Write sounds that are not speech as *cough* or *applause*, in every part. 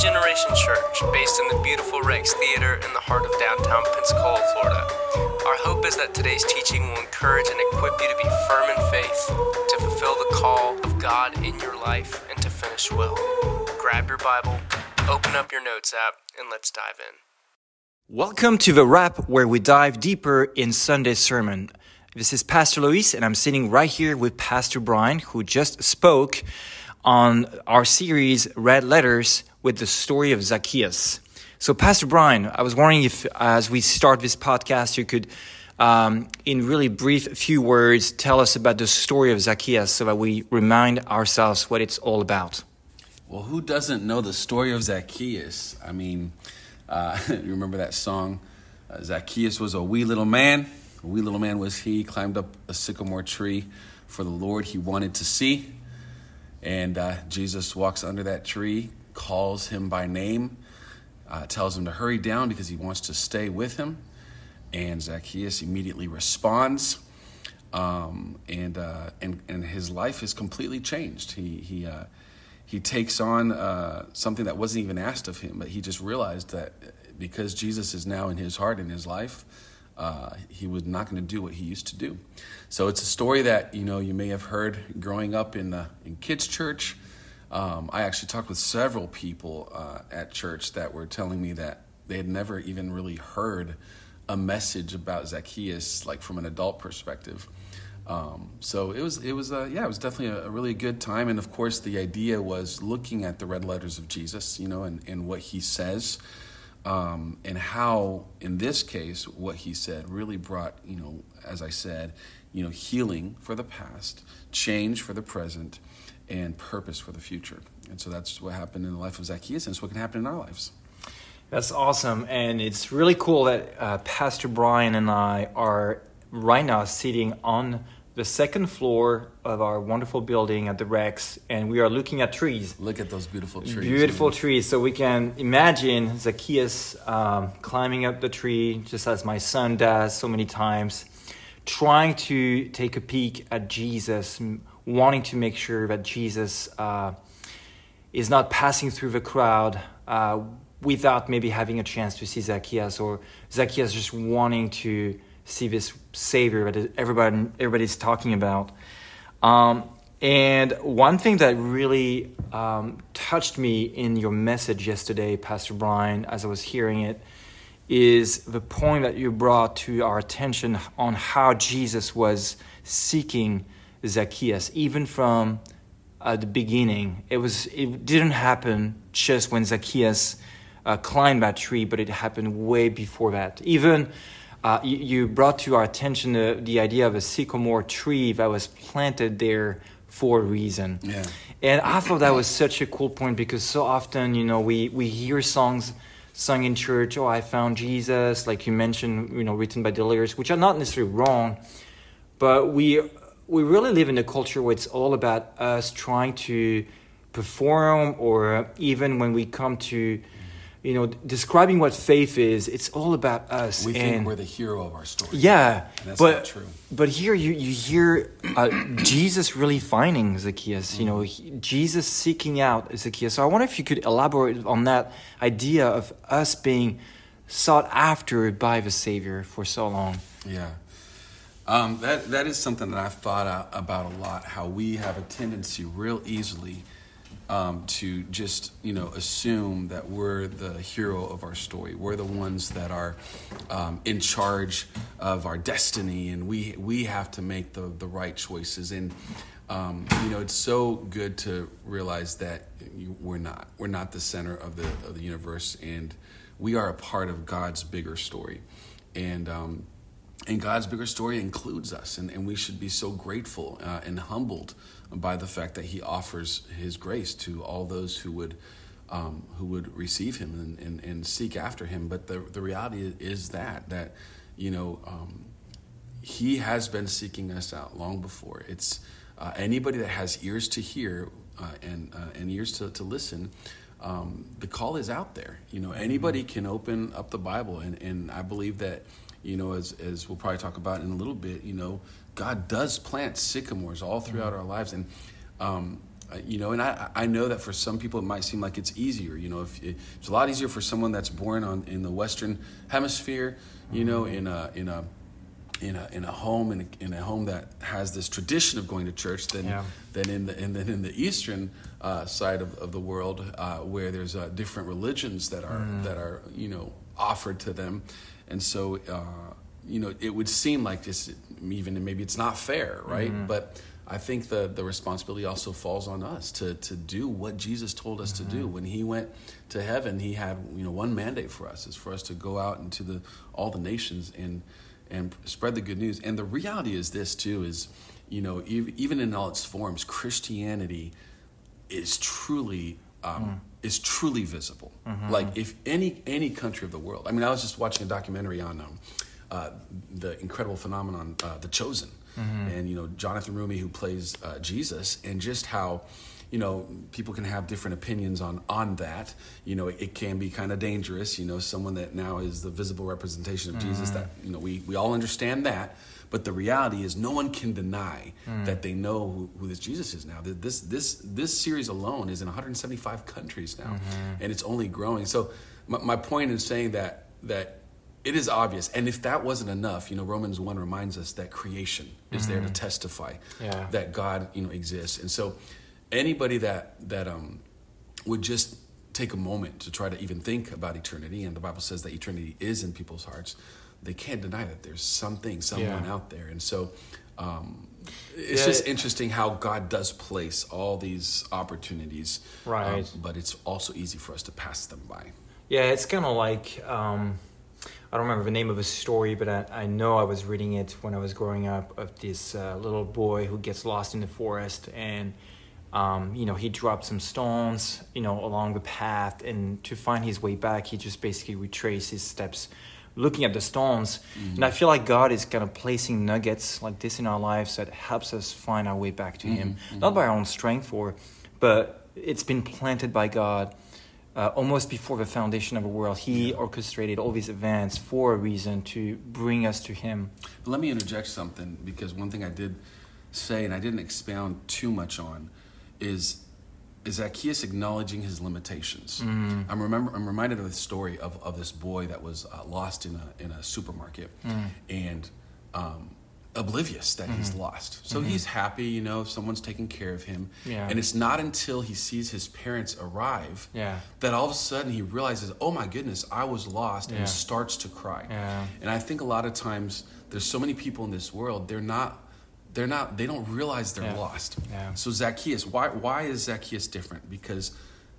Generation Church, based in the beautiful Rex Theater in the heart of downtown Pensacola, Florida. Our hope is that today's teaching will encourage and equip you to be firm in faith, to fulfill the call of God in your life, and to finish well. Grab your Bible, open up your notes app, and let's dive in. Welcome to the wrap where we dive deeper in Sunday's sermon. This is Pastor Loïs, and I'm sitting right here with Pastor Bryan, who just spoke on our series Red Letters with the story of Zacchaeus. So, Pastor Bryan, I was wondering if, as we start this podcast, you could, um, in really brief few words, tell us about the story of Zacchaeus so that we remind ourselves what it's all about. Well, who doesn't know the story of Zacchaeus? I mean, uh, *laughs* you remember that song? Uh, Zacchaeus was a wee little man. A wee little man was he, climbed up a sycamore tree for the Lord he wanted to see. And uh, Jesus walks under that tree, calls him by name, uh, tells him to hurry down because he wants to stay with him. And Zacchaeus immediately responds. Um, and, uh, and, and his life is completely changed. He, he, uh, he takes on uh, something that wasn't even asked of him, but he just realized that because Jesus is now in his heart, in his life, uh, he was not going to do what he used to do. So it's a story that you know you may have heard growing up in the in kids' church. Um, I actually talked with several people uh, at church that were telling me that they had never even really heard a message about Zacchaeus, like from an adult perspective. Um, so it was, it was, uh, yeah, it was definitely a, a, really good time. And of course, the idea was looking at the red letters of Jesus, you know, and, and what he says, um, and how, in this case, what he said really brought, you know, as I said, you know, healing for the past, change for the present, and purpose for the future. And so that's what happened in the life of Zacchaeus, and it's what can happen in our lives. That's awesome. And it's really cool that uh, Pastor Bryan and I are right now sitting on the second floor of our wonderful building at the Rex, and we are looking at trees. Look at those beautiful trees. Beautiful trees. So we can imagine Zacchaeus um, climbing up the tree, just as my son does so many times, trying to take a peek at Jesus, wanting to make sure that Jesus uh, is not passing through the crowd. Uh, without maybe having a chance to see Zacchaeus, or Zacchaeus just wanting to see this savior that everybody everybody's talking about. Um, and one thing that really um, touched me in your message yesterday, Pastor Bryan, as I was hearing it, is the point that you brought to our attention on how Jesus was seeking Zacchaeus, even from uh, the beginning. It was it didn't happen just when Zacchaeus uh, climbed that tree, but it happened way before that. Even uh, you, you, brought to our attention the, the idea of a sycamore tree that was planted there for a reason. Yeah. And I thought that was such a cool point because so often, you know, we, we hear songs sung in church, oh, I found Jesus, like you mentioned, you know, written by the lyrics, which are not necessarily wrong, but we we really live in a culture where it's all about us trying to perform or even when we come to you know, describing what faith is, it's all about us. We and, think we're the hero of our story. Yeah, but, not true. But here you, you hear uh, Jesus really finding Zacchaeus, you know, he, Jesus seeking out Zacchaeus. So I wonder if you could elaborate on that idea of us being sought after by the Savior for so long. Yeah. Um, that, that is something that I've thought about a lot, how we have a tendency real easily – um, to just you know assume that we're the hero of our story. We're the ones that are um, in charge of our destiny, and we we have to make the the right choices. And um, you know, it's so good to realize that we're not. We're not the center of the of the universe, and we are a part of God's bigger story. And um, and God's bigger story includes us, and, and we should be so grateful uh, and humbled by the fact that he offers his grace to all those who would um, who would receive him and, and, and, seek after him. But the, the reality is that that you know um, he has been seeking us out long before. It's uh, anybody that has ears to hear uh, and uh, and ears to, to listen. Um, the call is out there. You know, anybody can open up the Bible, and, and I believe that, you know, as, as we'll probably talk about in a little bit, you know, God does plant sycamores all throughout our lives. And um, Uh, you know, and I, I know that for some people it might seem like it's easier. You know, if it's a lot easier for someone that's born on in the Western Hemisphere, you know, in a in a in a in a home in a, in a home that has this tradition of going to church than Yeah. than in the in the, in the Eastern uh, side of, of the world uh, where there's uh, different religions that are that are you know offered to them, and so. Uh, you know, it would seem like this, even maybe it's not fair, right? But I think the the responsibility also falls on us to to do what Jesus told us to do. When He went to heaven, He had you know one mandate for us is for us to go out into the all the nations and and spread the good news. And the reality is this too: is you know even in all its forms, Christianity is truly um, is truly visible. Like if any any country of the world. I mean, I was just watching a documentary on um, uh, the incredible phenomenon, uh, The Chosen, and you know Jonathan Roumie who plays uh, Jesus, and just how. You know, people can have different opinions on on that. You know, it, can be kind of dangerous. You know, someone that now is the visible representation of Jesus. Mm-hmm. That you know, we we all understand that. But the reality is, no one can deny mm. that they know who, who this Jesus is now. This this this series alone is in 175 countries now, mm-hmm. and it's only growing. So, my, my point in saying that that it is obvious, and if that wasn't enough, you know, Romans one reminds us that creation is there to mm-hmm. testify Yeah. that God, you know, exists, and so anybody that that um would just take a moment to try to even think about eternity, and the Bible says that eternity is in people's hearts, they can't deny that there's something, someone Yeah. out there. And so um, it's Yeah. just interesting how God does place all these opportunities. um, Right. but it's also easy for us to pass them by. Yeah, it's kind of like um, I don't remember the name of the story, but I, I know I was reading it when I was growing up of this uh, little boy who gets lost in the forest and. Um, you know, he dropped some stones, you know, along the path, and to find his way back, he just basically retraced his steps, looking at the stones. And I feel like God is kind of placing nuggets like this in our lives that helps us find our way back to Him, not by our own strength, or, but it's been planted by God uh, almost before the foundation of the world. He orchestrated all these events for a reason to bring us to Him. But let me interject something because one thing I did say and I didn't expound too much on is is Zacchaeus acknowledging his limitations. I'm remember I'm reminded of the story of, of this boy that was uh, lost in a in a supermarket and um, oblivious that he's lost. So he's happy, you know, someone's taking care of him. Yeah. And it's not until he sees his parents arrive Yeah. that all of a sudden he realizes, oh my goodness, I was lost, Yeah. and starts to cry. And I think a lot of times there's so many people in this world, they're not they're not they don't realize they're Yeah. lost. Yeah. So Zacchaeus, why why is Zacchaeus different? Because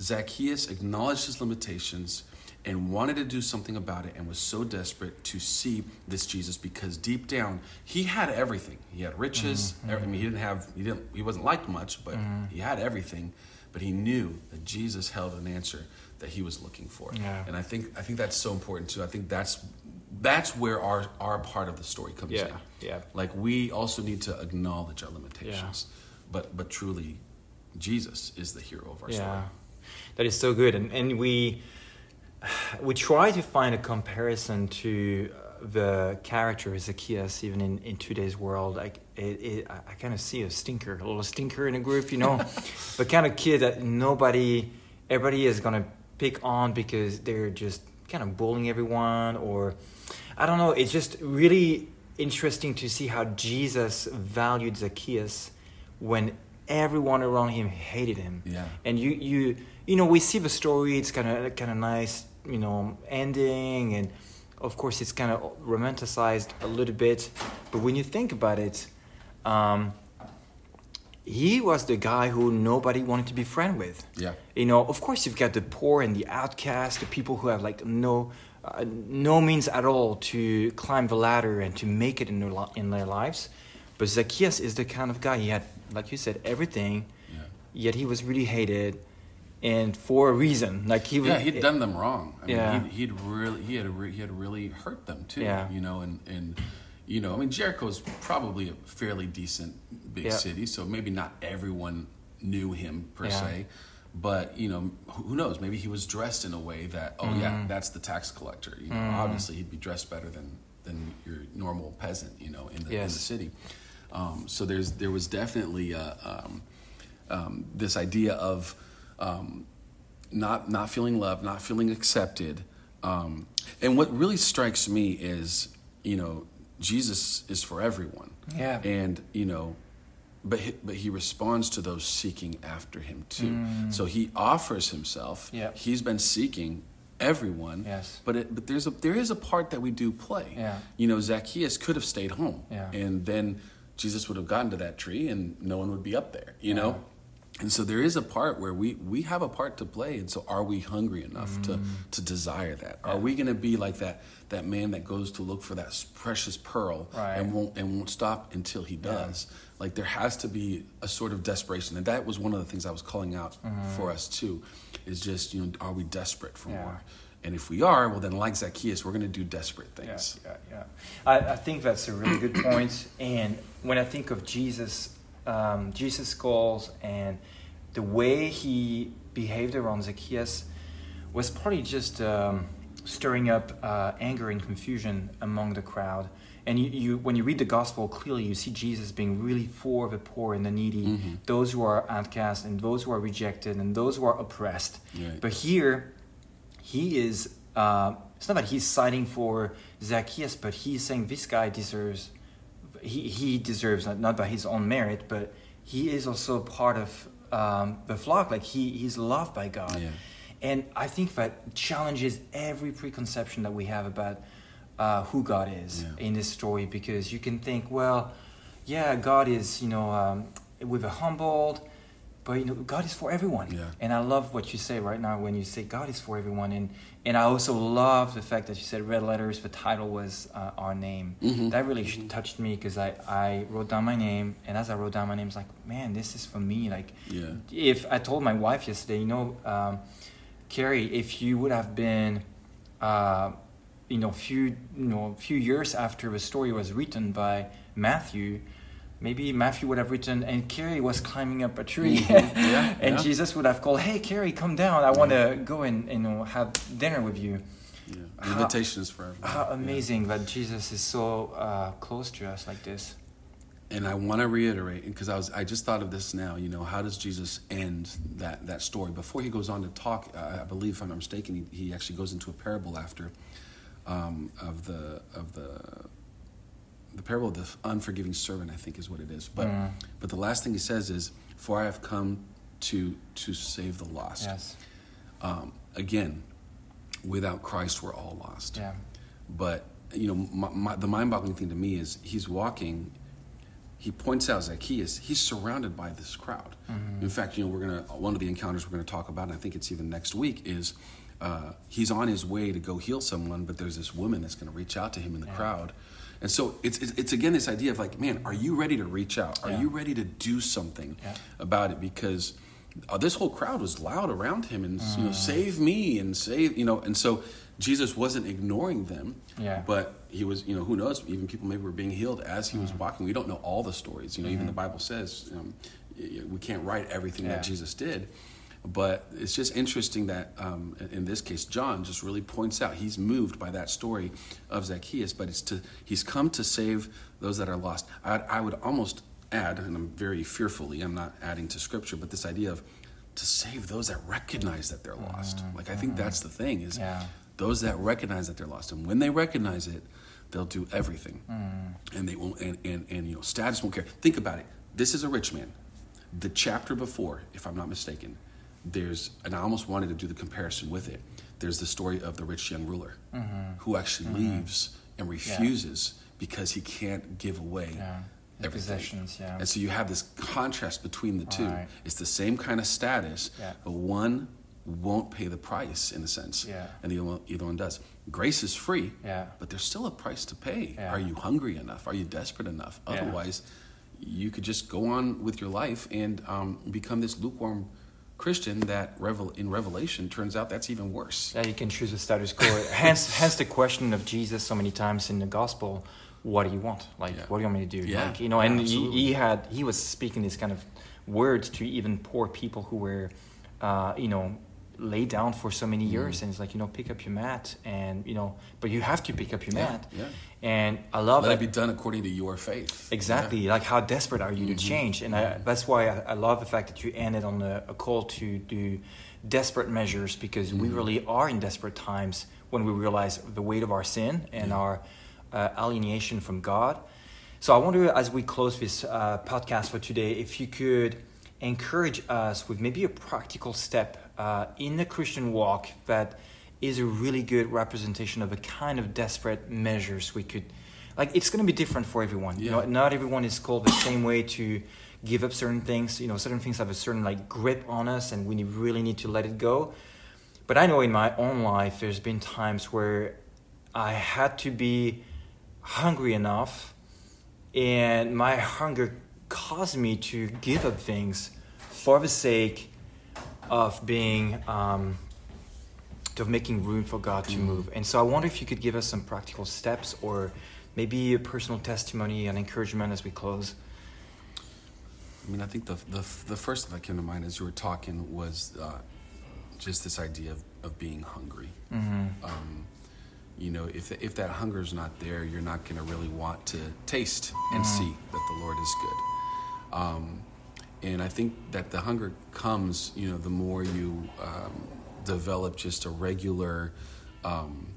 Zacchaeus acknowledged his limitations and wanted to do something about it and was so desperate to see this Jesus because deep down he had everything. He had riches. Mm-hmm. I mean he didn't have he didn't he wasn't liked much, but he had everything. But he knew that Jesus held an answer that he was looking for. Yeah. And I think I think that's so important too. I think that's that's where our our part of the story comes Yeah, in. yeah. Like we also need to acknowledge our limitations. But but truly Jesus is the hero of our story. Yeah, that is so good, and and we we try to find a comparison to uh, the character Zacchaeus, even in, in today's world. Like it, it, I, I kind of see a stinker, a little stinker in a group, you know, *laughs* the kind of kid that nobody, everybody is gonna pick on because they're just kind of bullying everyone, or I don't know. It's just really interesting to see how Jesus valued Zacchaeus when everyone around him hated him Yeah. and you you you know we see the story it's kind of kind of nice you know ending and of course it's kind of romanticized a little bit but when you think about it um, he was the guy who nobody wanted to be friend with Yeah. you know of course you've got the poor and the outcast the people who have like no uh, no means at all to climb the ladder and to make it in their, li- in their lives but zacchaeus is the kind of guy he had like you said everything Yeah. yet he was really hated and for a reason like he was Yeah, he'd done them wrong. I Yeah. mean, he'd, he'd really he had re- he had really hurt them too. Yeah. You know, and and you know, I mean, Jericho's probably a fairly decent big Yeah. city, so maybe not everyone knew him per Yeah. se. But you know, who knows? Maybe he was dressed in a way that, oh Mm-hmm. yeah, that's the tax collector. You know, obviously he'd be dressed better than than your normal peasant. You know, in the in the city. Um, so there's there was definitely a, um, um, this idea of um, not not feeling loved, not feeling accepted. Um, and what really strikes me is, you know, Jesus is for everyone. Yeah. And you know, but he, but he responds to those seeking after him too. So he offers himself. Mm. Yeah. He's been seeking everyone. Yes. But it, but there's a there is a part that we do play. Yeah. You know, Zacchaeus could have stayed home. Yeah. And then Jesus would have gotten to that tree and no one would be up there, you know? And so there is a part where we, we have a part to play. And so are we hungry enough to, Mm. to desire that? Are we going to be like that, that man that goes to look for that precious pearl Right. and won't, and won't stop until he does? Like there has to be a sort of desperation. And that was one of the things I was calling out for us too, is just, you know, are we desperate for Mm-hmm. Yeah. more? And if we are, well, then like Zacchaeus, we're going to do desperate Yeah, things. yeah, yeah. I, I think that's a really good point. And when I think of Jesus, um, Jesus' goals and the way he behaved around Zacchaeus was probably just um, stirring up uh, anger and confusion among the crowd. And you, you, when you read the gospel, clearly you see Jesus being really for the poor and the needy, those who are outcast and those who are rejected and those who are oppressed. Right. But here, he is uh, it's not that he's citing for zacchaeus but he's saying this guy deserves he, he deserves not, not by his own merit but he is also part of um, the flock like he, he's loved by god Yeah. and i think that challenges every preconception that we have about uh, who god is Yeah. in this story because you can think well yeah god is you know um, with a humbled but you know god is for everyone Yeah. and I love what you say right now when you say God is for everyone. And, and I also love the fact that you said red letters, the title was uh, our name. Mm-hmm. That really sh touched me because I, I wrote down my name. And as I wrote down my name, it's like, man, this is for me. Like, Yeah. if I told my wife yesterday, you know, um, Carrie, if you would have been, uh, you know, few, you know, few years after the story was written by Matthew, maybe Matthew would have written, and Carrie was climbing up a tree, Yeah, *laughs* and yeah. Jesus would have called, "Hey, Carrie, come down. I want to go and you know have dinner with you." Yeah. The How- invitation is for everyone. How Yeah. amazing that Jesus is so uh, close to us like this. And I want to reiterate because I was I just thought of this now. You know, how does Jesus end that that story before he goes on to talk? Uh, I believe, if I'm not mistaken, he, he actually goes into a parable after um, of the of the the parable of the unforgiving servant. I think is what it is. But Mm. but the last thing he says is, "For I have come to to save the lost." Yes. Um, again, without Christ, we're all lost. Yeah. But you know, my, my, the mind-boggling thing to me is he's walking. He points out Zacchaeus. He's surrounded by this crowd. Mm-hmm. In fact, you know, we're gonna one of the encounters we're gonna talk about, and I think it's even next week, is uh, he's on his way to go heal someone, but there's this woman that's gonna reach out to him in the crowd, and so it's, it's it's again this idea of like, man, are you ready to reach out? Are Yeah. you ready to do something Yeah. about it? Because uh, this whole crowd was loud around him and Mm. you know save me and save you know and so jesus wasn't ignoring them Yeah. but he was you know who knows even people maybe were being healed as he was Mm. walking we don't know all the stories you know even the bible says um, we can't write everything Yeah. that jesus did but it's just interesting that um, in- this case john just really points out he's moved by that story of zacchaeus but it's to he's come to save those that are lost. I, I would almost add and i'm very fearfully i'm not adding to scripture but this idea of to save those that recognize that they're lost. Mm-hmm. Like i think mm-hmm. that's the thing is Yeah. those that recognize that they're lost and when they recognize it they'll do everything. Mm. And they won't and, and and you know status won't care. Think about it. This is a rich man. The chapter before if i'm not mistaken there's and i almost wanted to do the comparison with it there's the story of the rich young ruler who actually leaves and refuses because he can't give away Yeah. The everything. possessions, yeah. and so you have this contrast between the two Right. it's the same kind of status Yeah. but one won't pay the price in a sense Yeah. and the other one, the other one does grace is free Yeah. but there's still a price to pay Yeah. are you hungry enough are you desperate enough Yeah. otherwise you could just go on with your life and um, become this lukewarm christian that revel- in revelation turns out that's even worse Yeah, you can choose a status quo. hence, *laughs* hence the question of Jesus so many times in the gospel: What do you want? Like, Yeah. what do you want me to do? Yeah, Like, you know, and he, he had he was speaking these kind of words to even poor people who were, uh, you know, laid down for so many years, and it's like you know, pick up your mat, and you know, but you have to pick up your Yeah, mat. yeah. And I love Let that. it be done according to your faith. Exactly. Like, how desperate are you to change? And I, that's why I, I love the fact that you ended on a, a call to do desperate measures because we really are in desperate times when we realize the weight of our sin and our uh, alienation from God. So, I wonder as we close this uh, podcast for today, if you could encourage us with maybe a practical step uh, in the Christian walk that is a really good representation of the kind of desperate measures we could like it's going to be different for everyone. You know Yeah. not everyone is called the same way to give up certain things. You know certain things have a certain like grip on us and we really need to let it go. But i know in my own life there's been times where i had to be hungry enough and my hunger caused me to give up things for the sake of being um, of making room for God to move. And so I wonder if you could give us some practical steps or maybe a personal testimony and encouragement as we close. I mean, I think the, the, the first thing that came to mind as you were talking was uh, just this idea of, of being hungry. Um, you know, if, if that hunger is not there, you're not going to really want to taste and see that the Lord is good. Um, and I think that the hunger comes, you know, the more you um, develop just a regular, um,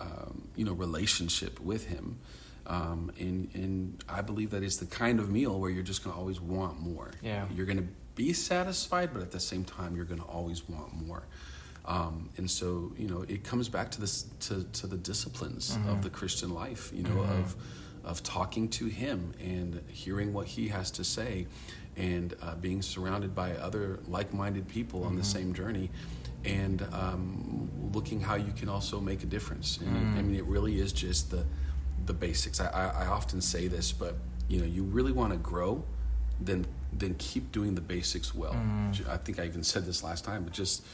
um, you know, relationship with Him. Um, and, and I believe that it's the kind of meal where you're just going to always want more. Yeah. You're going to be satisfied, but at the same time, you're going to always want more. Um, and so, you know, it comes back to this to, to the disciplines of the Christian life, you know, of of talking to Him and hearing what He has to say, and uh, being surrounded by other like-minded people on the same journey, and um, looking how you can also make a difference. And it, I mean, it really is just the the basics. I, I, I often say this, but you know, you really want to grow, then then keep doing the basics well. I think I even said this last time, but just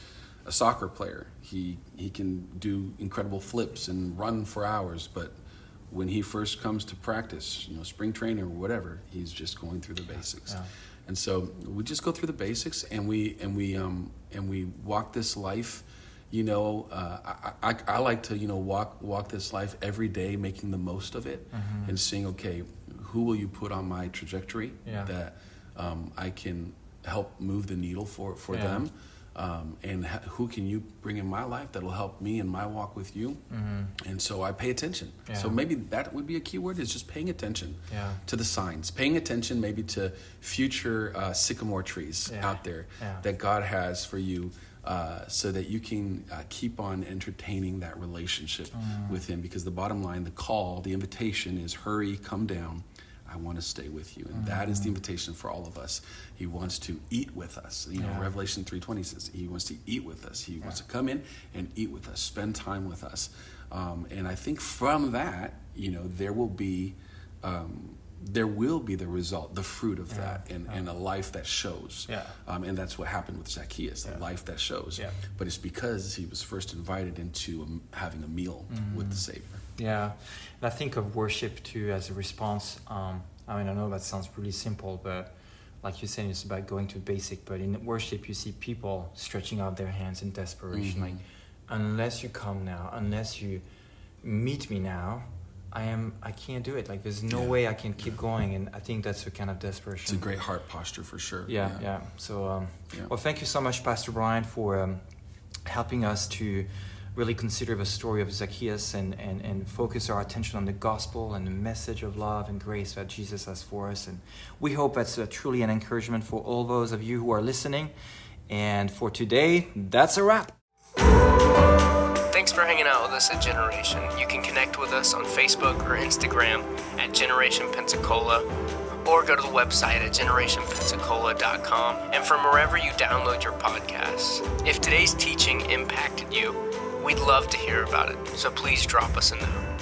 a soccer player, he he can do incredible flips and run for hours, but when he first comes to practice, you know, spring training or whatever, he's just going through the basics. And so we just go through the basics, and we and we um and we walk this life you know, uh, I, I, I like to, you know, walk walk this life every day, making the most of it, and seeing, okay, who will you put on my trajectory Yeah. that um, I can help move the needle for for Yeah. them, um, and ha- who can you bring in my life that'll help me in my walk with you, and so I pay attention. Yeah. So maybe that would be a key word is just paying attention Yeah. to the signs, paying attention maybe to future uh, sycamore trees Yeah. out there that God has for you uh, so that you can uh, keep on entertaining that relationship Mm. with Him. Because the bottom line, the call, the invitation is hurry, come down. I want to stay with you. And that is Mm. the invitation for all of us. He wants to eat with us. You know, Yeah. Revelation 3.20 says he wants to eat with us. He wants to come in and eat with us, spend time with us. Um, and I think from that, you know, there will be um, there will be the result, the fruit of that, and, and a life that shows. Yeah. Um, and that's what happened with Zacchaeus, a life that shows. Yeah. But it's because he was first invited into having a meal with the Savior. Yeah, and I think of worship too as a response. Um, I mean, I know that sounds really simple, but like you're saying, it's about going to basic. But in worship, you see people stretching out their hands in desperation, like, unless you come now, unless you meet me now, I am, I can't do it. Like, there's no Yeah. way I can keep going. And I think that's a kind of desperation. It's a great heart posture for sure. Yeah, yeah. So, um, Yeah. well, thank you so much, Pastor Bryan, for um, helping us to really consider the story of Zacchaeus and, and, and focus our attention on the gospel and the message of love and grace that Jesus has for us. And we hope that's uh, truly an encouragement for all those of you who are listening. And for today, that's a wrap. Thanks for hanging out with us at Generation. You can connect with us on Facebook or Instagram at Generation Pensacola or go to the website at generationpensacola.com and from wherever you download your podcasts. If today's teaching impacted you, we'd love to hear about it, so please drop us a note.